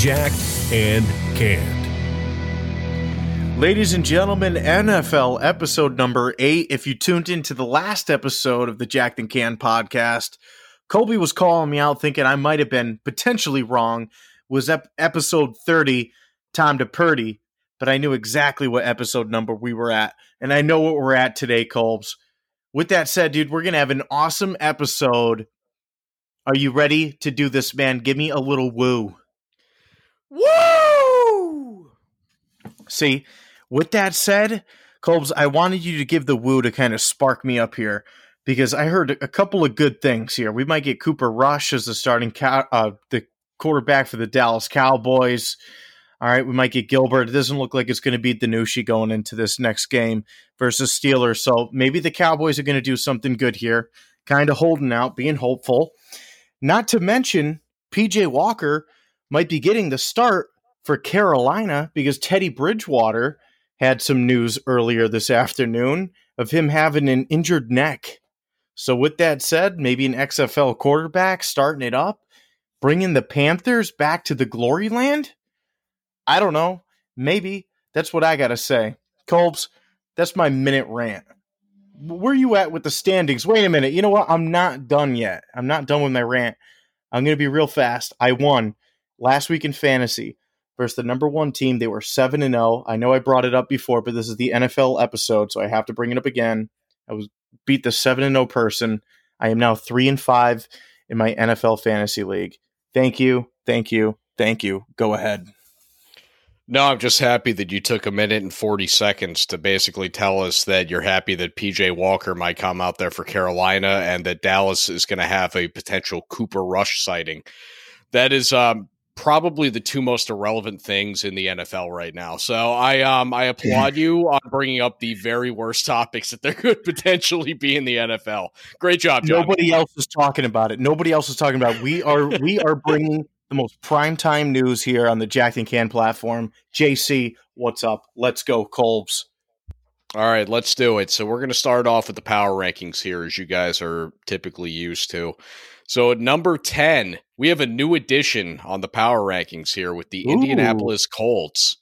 Jacked and Canned. Ladies and gentlemen, NFL episode number eight. If you tuned into the last episode of the Jacked and Canned podcast, Colby was calling me out thinking I might have been potentially wrong. Was ep- episode 30, Tom to Purdy, but I knew exactly what episode number we were at. And I know what we're at today, Colbs. With that said, dude, we're going to have an awesome episode. Are you ready to do this, man? Give me a little woo. Woo! See, with that said, Colbs, I wanted you to give the woo to kind of spark me up here because I heard a couple of good things here. We might get Cooper Rush as the starting uh, the quarterback for the Dallas Cowboys. All right, we might get Gilbert. It doesn't look like it's going to be DiNucci going into this next game versus Steelers. So maybe the Cowboys are going to do something good here. Kind of holding out, being hopeful. Not to mention, PJ Walker might be getting the start for Carolina because Teddy Bridgewater had some news earlier this afternoon of him having an injured neck. So, with that said, maybe an XFL quarterback starting it up, bringing the Panthers back to the glory land. I don't know. Maybe that's what I got to say. Colbs, that's my minute rant. Where you at with the standings? Wait a minute. You know what? I'm not done yet. I'm not done with my rant. I'm going to be real fast. I won last week in fantasy versus the number one team. They were 7 and 0. I know I brought it up before, but this is the NFL episode, so I have to bring it up again. I was beat the 7 and 0 person. I am now 3 and 5 in my NFL fantasy league. Thank you. Thank you. Thank you. Go ahead. No, I'm just happy that you took a minute and 40 seconds to basically tell us that you're happy that PJ Walker might come out there for Carolina and that Dallas is going to have a potential Cooper Rush sighting. That is um, probably the two most irrelevant things in the NFL right now. So I um I applaud you on bringing up the very worst topics that there could potentially be in the NFL. Great job, John. Nobody else is talking about it. Nobody else is talking about it. We are we are bringing the most prime time news here on the Jacked and Canned platform. JC, what's up? Let's go, Colbs. All right, let's do it. So we're going to start off with the power rankings here, as you guys are typically used to. So at number 10, we have a new addition on the power rankings here with the Ooh. Indianapolis Colts.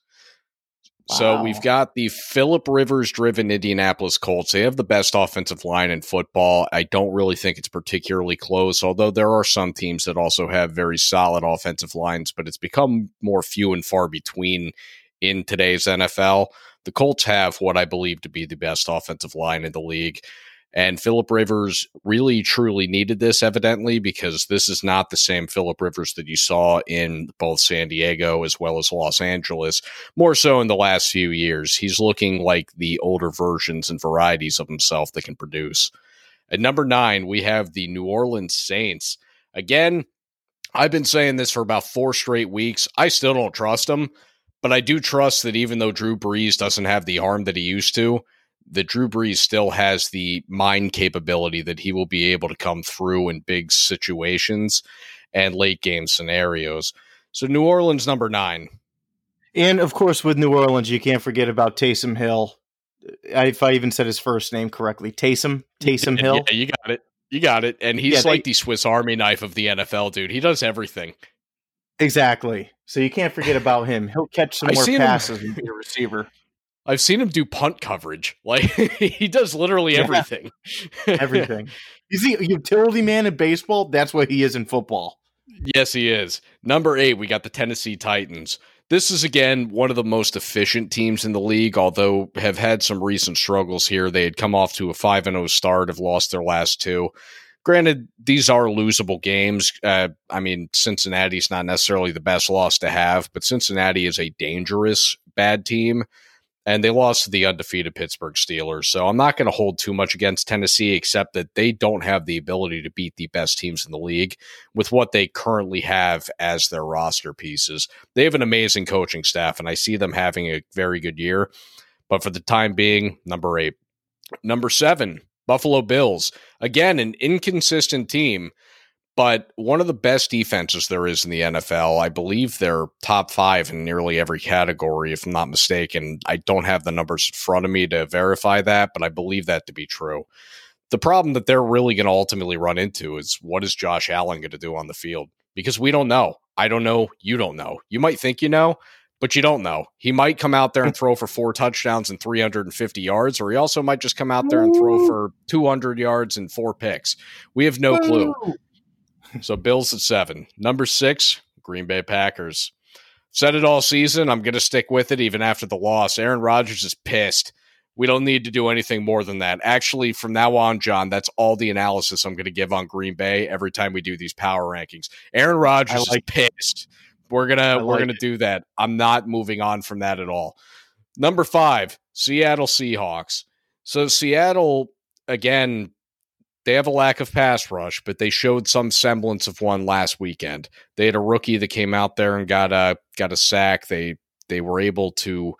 Wow. So we've got the Philip Rivers driven Indianapolis Colts. They have the best offensive line in football. I don't really think it's particularly close, although there are some teams that also have very solid offensive lines, but it's become more few and far between in today's NFL. The Colts have what I believe to be the best offensive line in the league. And Philip Rivers really truly needed this, evidently, because this is not the same Philip Rivers that you saw in both San Diego as well as Los Angeles, more so in the last few years. He's looking like the older versions and varieties of himself that can produce. At number nine, we have the New Orleans Saints. Again, I've been saying this for about four straight weeks. I still don't trust him, but I do trust that even though Drew Brees doesn't have the arm that he used to, that Drew Brees still has the mind capability that he will be able to come through in big situations and late game scenarios. So New Orleans number nine. And of course, with New Orleans, you can't forget about Taysom Hill. Uh, if I even said his first name correctly, Taysom, Taysom Hill. Yeah, you got it. You got it. And he's yeah, like they, the Swiss Army knife of the NFL, dude. He does everything. Exactly. So you can't forget about him. He'll catch some I more passes him. and be a receiver. I've seen him do punt coverage. Like he does literally yeah. everything. everything. Is he a utility man in baseball? That's what he is in football. Yes, he is. Number eight, we got the Tennessee Titans. This is again one of the most efficient teams in the league, although have had some recent struggles here. They had come off to a 5 0 start, have lost their last two. Granted, these are losable games. Uh, I mean, Cincinnati's not necessarily the best loss to have, but Cincinnati is a dangerous bad team and they lost to the undefeated Pittsburgh Steelers. So I'm not going to hold too much against Tennessee, except that they don't have the ability to beat the best teams in the league with what they currently have as their roster pieces. They have an amazing coaching staff, and I see them having a very good year. But for the time being, number eight. Number seven, Buffalo Bills. Again, an inconsistent team but one of the best defenses there is in the NFL. I believe they're top five in nearly every category, if I'm not mistaken. I don't have the numbers in front of me to verify that, but I believe that to be true. The problem that they're really going to ultimately run into is what is Josh Allen going to do on the field? because we don't know. I don't know. You don't know. You might think you know, but you don't know. He might come out there and throw for four touchdowns and 350 yards, or he also might just come out there and throw for 200 yards and four picks. We have no clue. So Bills at seven. Number six, Green Bay Packers. Said it all season. I'm going to stick with it even after the loss. Aaron Rodgers is pissed. We don't need to do anything more than that. Actually, from now on, John, that's all the analysis I'm going to give on Green Bay every time we do these power rankings. Aaron Rodgers like is pissed. We're gonna like we're gonna do that. I'm not moving on from that at all. Number five, Seattle Seahawks. So Seattle again, they have a lack of pass rush, but they showed some semblance of one last weekend. They had a rookie that came out there and got a got a sack. They they were able to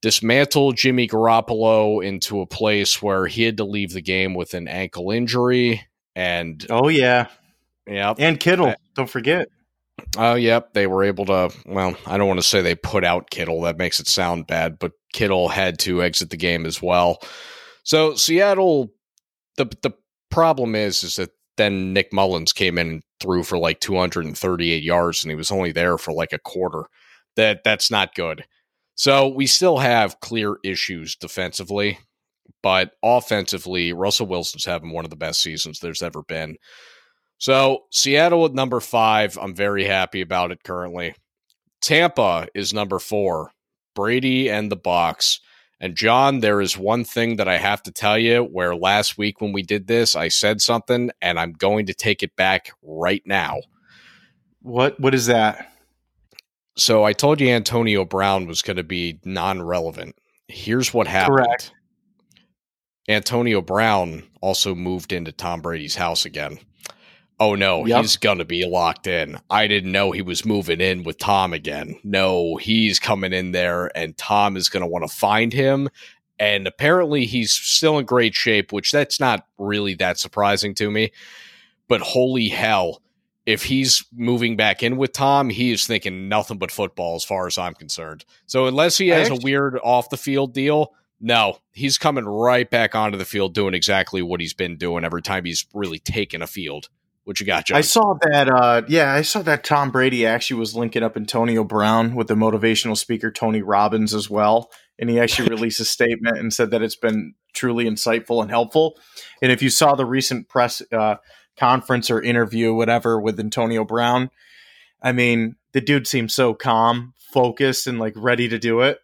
dismantle Jimmy Garoppolo into a place where he had to leave the game with an ankle injury. And oh yeah, yeah, and Kittle, don't forget. Oh, uh, yep. They were able to. Well, I don't want to say they put out Kittle. That makes it sound bad, but Kittle had to exit the game as well. So Seattle, the the problem is, is that then Nick Mullens came in and threw for like 238 yards, and he was only there for like a quarter. That that's not good. So we still have clear issues defensively, but offensively, Russell Wilson's having one of the best seasons there's ever been. So Seattle at number five, I'm very happy about it currently. Tampa is number four. Brady and the Bucs. And John, there is one thing that I have to tell you where last week when we did this, I said something and I'm going to take it back right now. What what is that? So I told you Antonio Brown was going to be non-relevant. Here's what happened. Correct. Antonio Brown also moved into Tom Brady's house again. Oh no, yep. he's going to be locked in. I didn't know he was moving in with Tom again. No, he's coming in there and Tom is going to want to find him and apparently he's still in great shape, which that's not really that surprising to me. But holy hell, if he's moving back in with Tom, he is thinking nothing but football as far as I'm concerned. So unless he has actually, a weird off the field deal, no, he's coming right back onto the field doing exactly what he's been doing every time he's really taken a field. What you got, John? I saw that. Uh, yeah, I saw that Tom Brady actually was linking up Antonio Brown with the motivational speaker Tony Robbins as well, and he actually released a statement and said that it's been truly insightful and helpful. And if you saw the recent press uh, conference or interview, whatever, with Antonio Brown. I mean, the dude seems so calm, focused, and like ready to do it.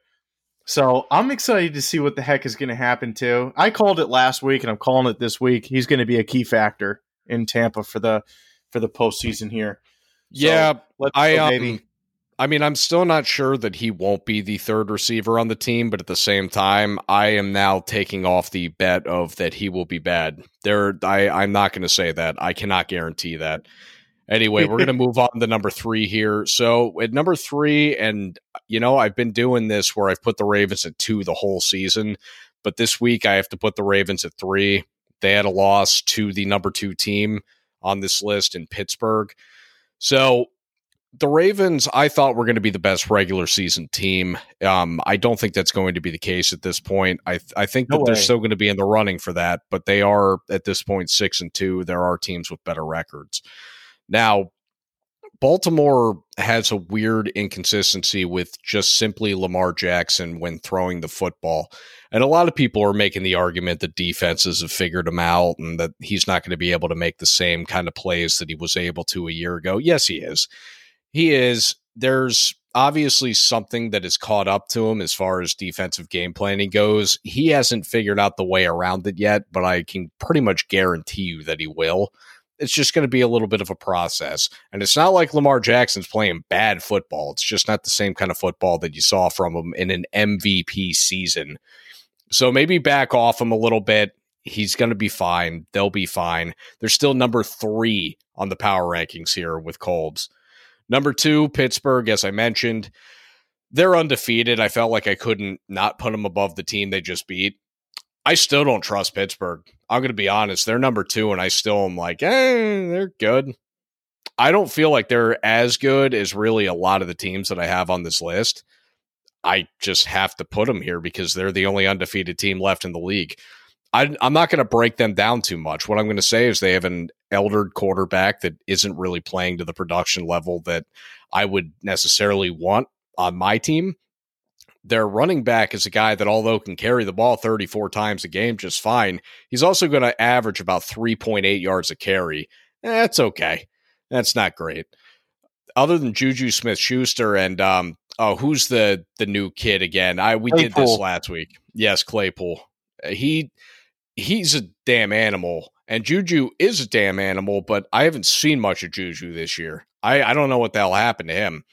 So I'm excited to see what the heck is going to happen too. I called it last week, and I'm calling it this week. He's going to be a key factor in Tampa for the for the postseason here. So yeah, I um, I mean, I'm still not sure that he won't be the third receiver on the team, but at the same time, I am now taking off the bet of that he will be bad. There, I, I'm not going to say that. I cannot guarantee that. Anyway, we're going to move on to number three here. So at number three, and you know, I've been doing this where I've put the Ravens at two the whole season, but this week I have to put the Ravens at three. They had a loss to the number two team on this list in Pittsburgh. So the Ravens, I thought were going to be the best regular season team. Um, I don't think that's going to be the case at this point. I I think that no they're still going to be in the running for that, but they are at this point six and two. There are teams with better records. Now, Baltimore has a weird inconsistency with just simply Lamar Jackson when throwing the football. And a lot of people are making the argument that defenses have figured him out and that he's not going to be able to make the same kind of plays that he was able to a year ago. Yes, he is he is. There's obviously something that has caught up to him as far as defensive game planning goes. He hasn't figured out the way around it yet, but I can pretty much guarantee you that he will. It's just going to be a little bit of a process. And it's not like Lamar Jackson's playing bad football. It's just not the same kind of football that you saw from him in an MVP season. So maybe back off him a little bit. He's going to be fine. They'll be fine. They're still number three on the power rankings here with Colbs. Number two, Pittsburgh, as I mentioned, they're undefeated. I felt like I couldn't not put them above the team they just beat. I still don't trust Pittsburgh. I'm going to be honest. They're number two, and I still am like, eh, they're good. I don't feel like they're as good as really a lot of the teams that I have on this list. I just have to put them here because they're the only undefeated team left in the league. I, am not going to break them down too much. What I'm going to say is they have an elder quarterback that isn't really playing to the production level that I would necessarily want on my team. Their running back is a guy that, although can carry the ball 34 times a game just fine, he's also going to average about 3.8 yards a carry. That's okay. That's not great. Other than Juju Smith Schuster and um, oh, who's the the new kid again? I we Claypool. did this last week. Yes, Claypool. He he's a damn animal. And Juju is a damn animal, but I haven't seen much of Juju this year. I, I don't know what the hell happened to him.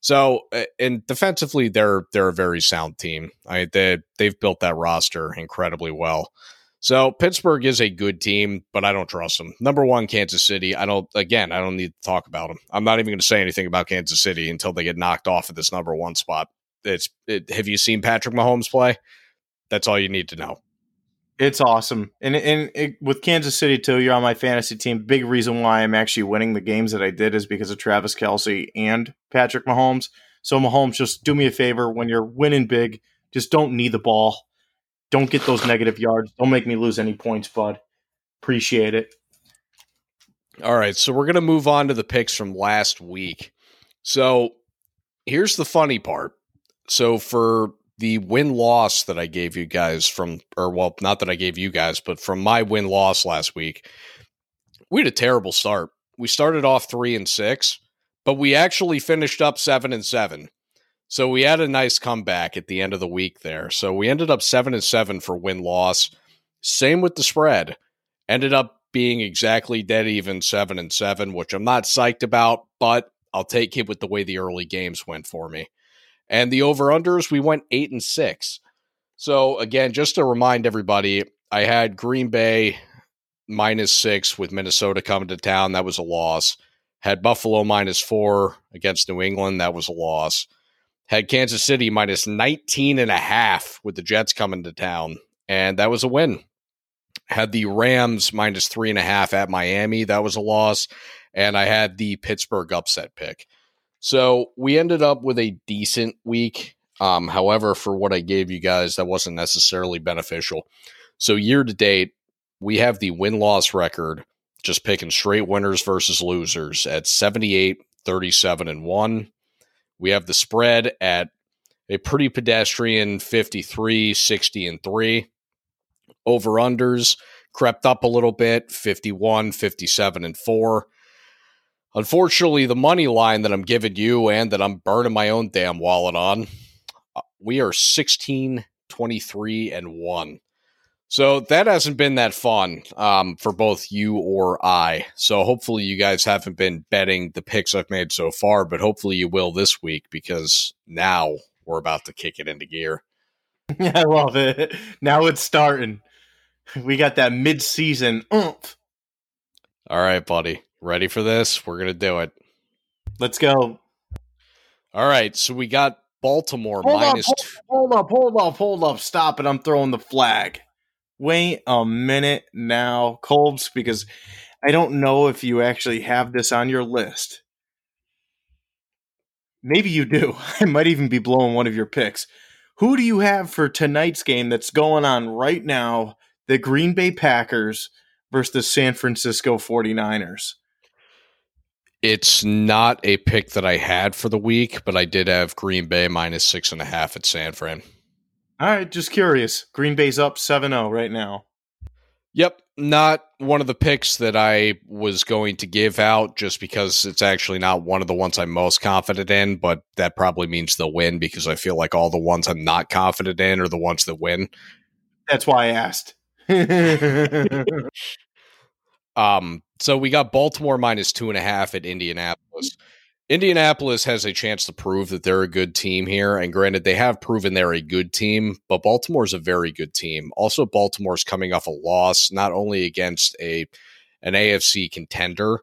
So, and defensively, they're they're a very sound team. I they they've built that roster incredibly well. So Pittsburgh is a good team, but I don't trust them. Number one, Kansas City. I don't. Again, I don't need to talk about them. I'm not even going to say anything about Kansas City until they get knocked off at this number one spot. It's. It, have you seen Patrick Mahomes play? That's all you need to know. It's awesome, and and it, with Kansas City too, you're on my fantasy team. Big reason why I'm actually winning the games that I did is because of Travis Kelce and Patrick Mahomes. So Mahomes, just do me a favor when you're winning big, just don't need the ball, don't get those negative yards, don't make me lose any points, bud. Appreciate it. All right, so we're gonna move on to the picks from last week. So here's the funny part. So for the win loss that I gave you guys from, or well, not that I gave you guys, but from my win loss last week, we had a terrible start. We started off three and six, but we actually finished up seven and seven. So we had a nice comeback at the end of the week there. So we ended up seven and seven for win loss. Same with the spread. Ended up being exactly dead even seven and seven, which I'm not psyched about, but I'll take it with the way the early games went for me. And the over unders, we went eight and six. So again, just to remind everybody, I had Green Bay minus six with Minnesota coming to town. That was a loss. Had Buffalo minus four against New England. That was a loss. Had Kansas City minus 19 and a half with the Jets coming to town. And that was a win. Had the Rams minus three and a half at Miami. That was a loss. And I had the Pittsburgh upset pick. So we ended up with a decent week. Um, however, for what I gave you guys, that wasn't necessarily beneficial. So year to date, we have the win loss record, just picking straight winners versus losers at 78, 37, and 1. We have the spread at a pretty pedestrian 53, 60, and 3. Over unders crept up a little bit 51, 57, and 4. Unfortunately, the money line that I'm giving you and that I'm burning my own damn wallet on, uh, we are 16, 23, and 1. So that hasn't been that fun um, for both you or I. So hopefully you guys haven't been betting the picks I've made so far, but hopefully you will this week because now we're about to kick it into gear. Yeah, I love it. Now it's starting. We got that mid-season oomph. All right, buddy. Ready for this? We're going to do it. Let's go. All right. So we got Baltimore hold minus up, hold, hold up, hold up, hold up. Stop it. I'm throwing the flag. Wait a minute now, Colbs, because I don't know if you actually have this on your list. Maybe you do. I might even be blowing one of your picks. Who do you have for tonight's game that's going on right now? The Green Bay Packers versus the San Francisco 49ers. It's not a pick that I had for the week, but I did have Green Bay minus six and a half at San Fran. All right, just curious. Green Bay's up 7 0 right now. Yep, not one of the picks that I was going to give out just because it's actually not one of the ones I'm most confident in, but that probably means they'll win because I feel like all the ones I'm not confident in are the ones that win. That's why I asked. Um, so we got Baltimore minus two and a half at Indianapolis. Indianapolis has a chance to prove that they're a good team here. And granted, they have proven they're a good team, but Baltimore's a very good team. Also, Baltimore's coming off a loss, not only against a an AFC contender,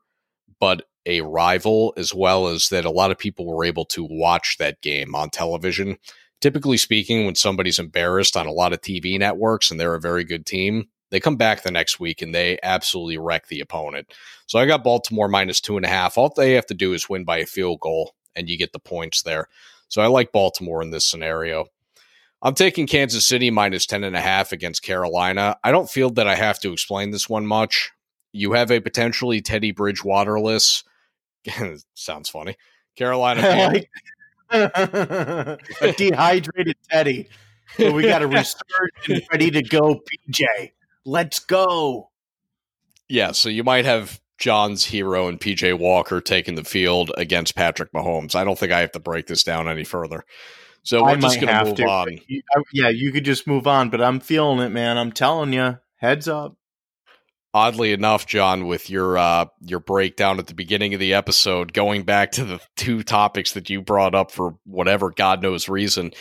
but a rival, as well as that a lot of people were able to watch that game on television. Typically speaking, when somebody's embarrassed on a lot of TV networks and they're a very good team, they come back the next week and they absolutely wreck the opponent. So I got Baltimore minus two and a half. All they have to do is win by a field goal and you get the points there. So I like Baltimore in this scenario. I'm taking Kansas City minus 10 and a half against Carolina. I don't feel that I have to explain this one much. you have a potentially Teddy Bridgewaterless. sounds funny. Carolina. a dehydrated Teddy. So we got a resurgent, ready to go PJ. Let's go. Yeah, so you might have John's hero and PJ Walker taking the field against Patrick Mahomes. I don't think I have to break this down any further. So we're I just going to move on. Yeah, you could just move on, but I'm feeling it, man. I'm telling you. Heads up. Oddly enough, John, with your uh, your breakdown at the beginning of the episode, going back to the two topics that you brought up for whatever God knows reason,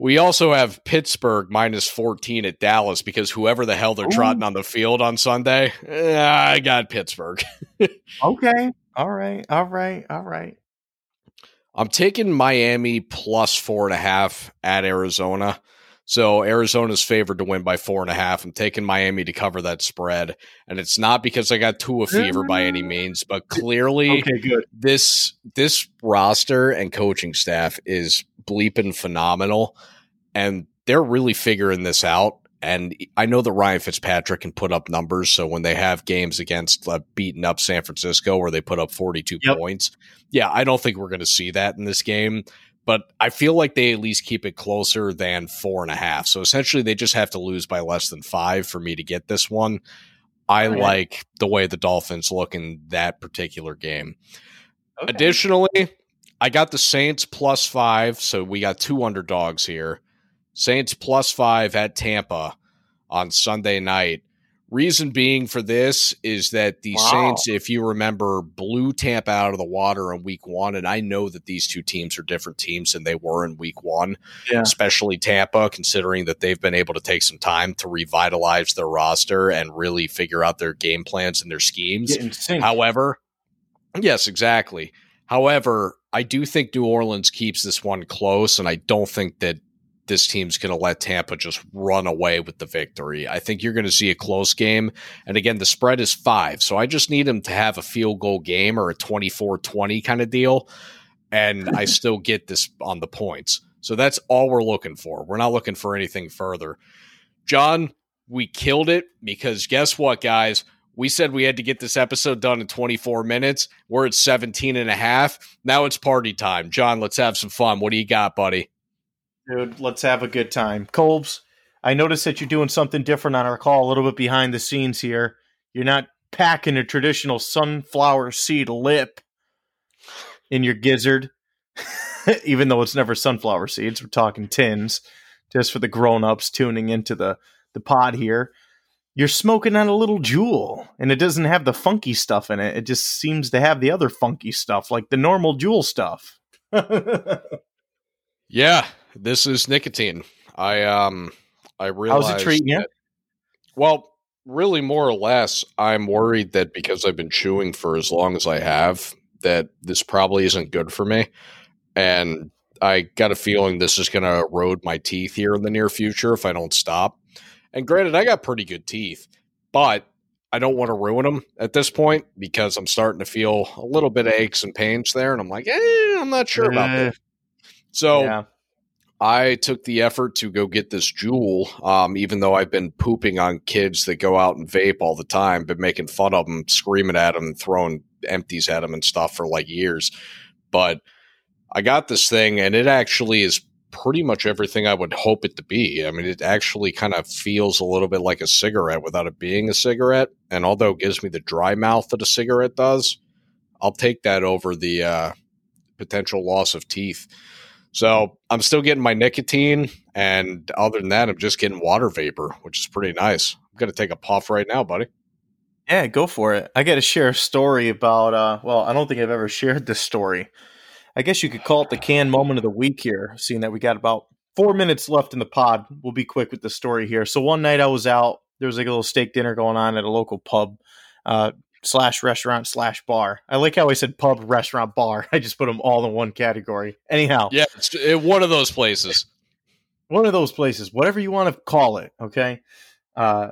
we also have Pittsburgh minus 14 at Dallas because whoever the hell they're Ooh. trotting on the field on Sunday, eh, I got Pittsburgh. Okay. All right. All right. All right. I'm taking Miami plus four and a half at Arizona. So Arizona's favored to win by four and a half. I'm taking Miami to cover that spread. And it's not because I got Tua fever by any means, but clearly Okay, good. this this roster and coaching staff is bleeping phenomenal. And they're really figuring this out. And I know that Ryan Fitzpatrick can put up numbers. So when they have games against uh, beating up San Francisco where they put up 42 Yep. points, yeah, I don't think we're going to see that in this game. But I feel like they at least keep it closer than four and a half. So essentially, they just have to lose by less than five for me to get this one. I like the way the Dolphins look in that particular game. Okay. Additionally, I got the Saints plus five, so we got two underdogs here. Saints plus five at Tampa on Sunday night. Reason being for this is that the Wow. Saints, if you remember, blew Tampa out of the water in week one. And I know that these two teams are different teams than they were in week one, Yeah. especially Tampa, considering that they've been able to take some time to revitalize their roster and really figure out their game plans and their schemes. Get in sync. However, yes, exactly. However, I do think New Orleans keeps this one close, and I don't think that this team's going to let Tampa just run away with the victory. I think you're going to see a close game. And again, the spread is five. So I just need them to have a field goal game or a 24 20 kind of deal. And I still get this on the points. So that's all we're looking for. We're not looking for anything further. John, we killed it because guess what, guys? We said we had to get this episode done in 24 minutes. We're at 17 and a half. Now it's party time. John, let's have some fun. What do you got, buddy? Dude, let's have a good time. Colbs, I noticed that you're doing something different on our call, a little bit behind the scenes here. You're not packing a traditional sunflower seed lip in your gizzard, even though it's never sunflower seeds. We're talking tins, just for the grown-ups tuning into the, the pod here. You're smoking on a little Juul, and it doesn't have the funky stuff in it. It just seems to have the other funky stuff, like the normal Juul stuff. Yeah, this is nicotine. I um I realized How's it treating you? well, really more or less, I'm worried that because I've been chewing for as long as I have, that this probably isn't good for me. And I got a feeling this is going to erode my teeth here in the near future if I don't stop. And granted, I got pretty good teeth, but I don't want to ruin them at this point because I'm starting to feel a little bit of aches and pains there. And I'm like, eh, I'm not sure about Eh, this. So yeah. I took the effort to go get this Juul, um, even though I've been pooping on kids that go out and vape all the time, been making fun of them, screaming at them, throwing empties at them and stuff for like years. But I got this thing, and it actually is pretty much everything I would hope it to be. I mean, it actually kind of feels a little bit like a cigarette without it being a cigarette. And although it gives me the dry mouth that a cigarette does, I'll take that over the uh, potential loss of teeth. So I'm still getting my nicotine, and other than that, I'm just getting water vapor, which is pretty nice. I'm gonna take a puff right now, buddy. Yeah, go for it. I got to share a story about. Uh, well, I don't think I've ever shared this story. I guess you could call it the can moment of the week here, seeing that we got about four minutes left in the pod. We'll be quick with the story here. So one night I was out. There was like a little steak dinner going on at a local pub uh, slash restaurant slash bar. I like how I said pub, restaurant, bar. I just put them all in one category. Anyhow, Yeah, it's it, one of those places. one of those places, whatever you want to call it. Okay. Uh,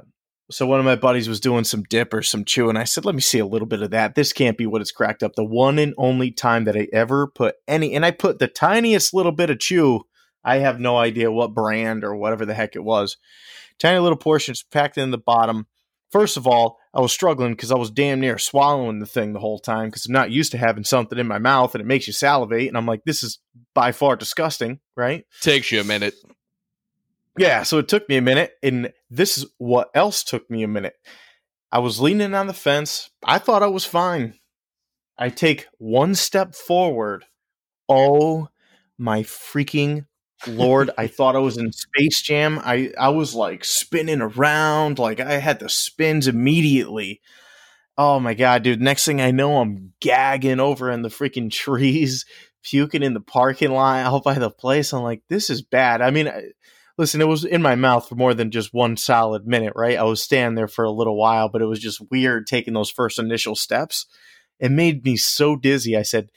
so one of my buddies was doing some dip or some chew, and I said, "Let me see a little bit of that. This can't be what it's cracked up." The one and only time that I ever put any, and I put the tiniest little bit of chew. I have no idea what brand or whatever the heck it was. Tiny little portions packed in the bottom. First of all, I was struggling because I was damn near swallowing the thing the whole time because I'm not used to having something in my mouth and it makes you salivate. And I'm like, this is by far disgusting, right? Takes you a minute. Yeah, so it took me a minute. And this is what else took me a minute. I was leaning on the fence. I thought I was fine. I take one step forward. Oh my freaking lord! I thought I was in Space Jam. I I was like spinning around, like I had the spins immediately. Oh my god, dude! Next thing I know, I'm gagging over in the freaking trees, puking in the parking lot out by the place. I'm like, this is bad. I mean. I, listen, it was in my mouth for more than just one solid minute, right? I was standing there for a little while, but it was just weird taking those first initial steps. It made me so dizzy. I said,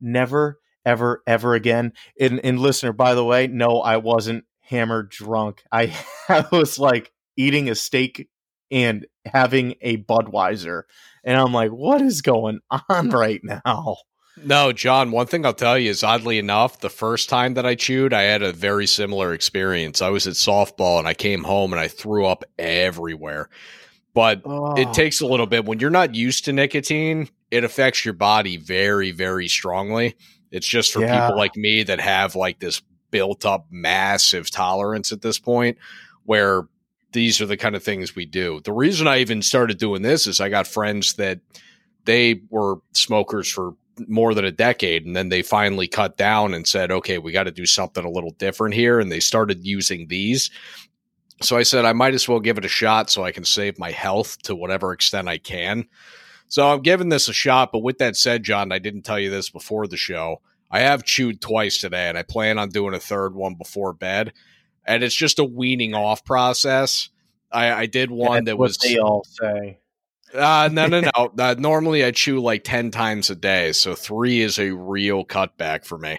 never, ever, ever again. And, and listener, by the way, no, I wasn't hammered drunk. I, I was like eating a steak and having a Budweiser. And I'm like, what is going on right now? No, John, one thing I'll tell you is oddly enough, the first time that I chewed, I had a very similar experience. I was at softball and I came home and I threw up everywhere. But oh. it takes a little bit. When you're not used to nicotine, it affects your body very, very strongly. It's just for yeah. people like me that have like this built up massive tolerance at this point where these are the kind of things we do. The reason I even started doing this is I got friends that they were smokers for more than a decade and then they finally cut down and said okay we got to do something a little different here and they started using these. So i said i might as well give it a shot so i can save my health to whatever extent i can. So i'm giving this a shot but with that said john i didn't tell you this before the show. I have chewed twice today and i plan on doing a third one before bed and it's just a weaning off process. I, I did one that was they all say uh, no, no, no. Uh, normally I chew like 10 times a day. So three is a real cutback for me.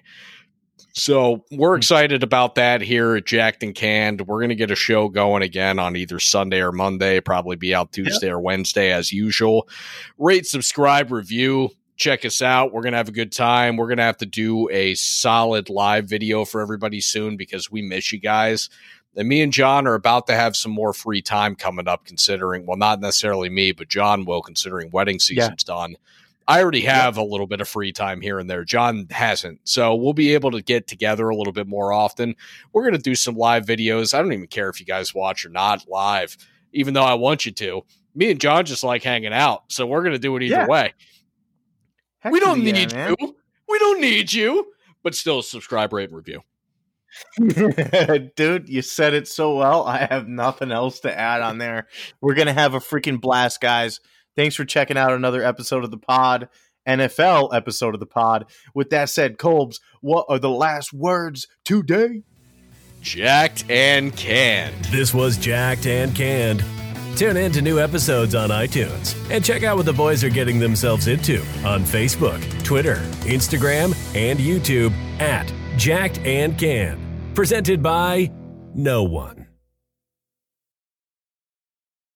So we're hmm. excited about that here at Jacked and Canned. We're going to get a show going again on either Sunday or Monday, probably be out Tuesday yep. or Wednesday as usual. Rate, subscribe, review. Check us out. We're going to have a good time. We're going to have to do a solid live video for everybody soon because we miss you guys. And me and John are about to have some more free time coming up, considering, well, not necessarily me, but John will, considering wedding season's yeah. done. I already have yeah. a little bit of free time here and there. John hasn't. So we'll be able to get together a little bit more often. We're going to do some live videos. I don't even care if you guys watch or not live, even though I want you to. Me and John just like hanging out. So we're going to do it either yeah. way. Heck we don't need you. We don't need you. But still, subscribe, rate, and review. Dude, you said it so well. I have nothing else to add on there. We're going to have a freaking blast, guys. Thanks for checking out another episode of the pod, NFL episode of the pod. With that said, Colbs, what are the last words today? Jacked and Canned. This was Jacked and Canned. Tune in to new episodes on iTunes and check out what the boys are getting themselves into on Facebook, Twitter, Instagram, and YouTube at Jacked and Canned. Presented by no one.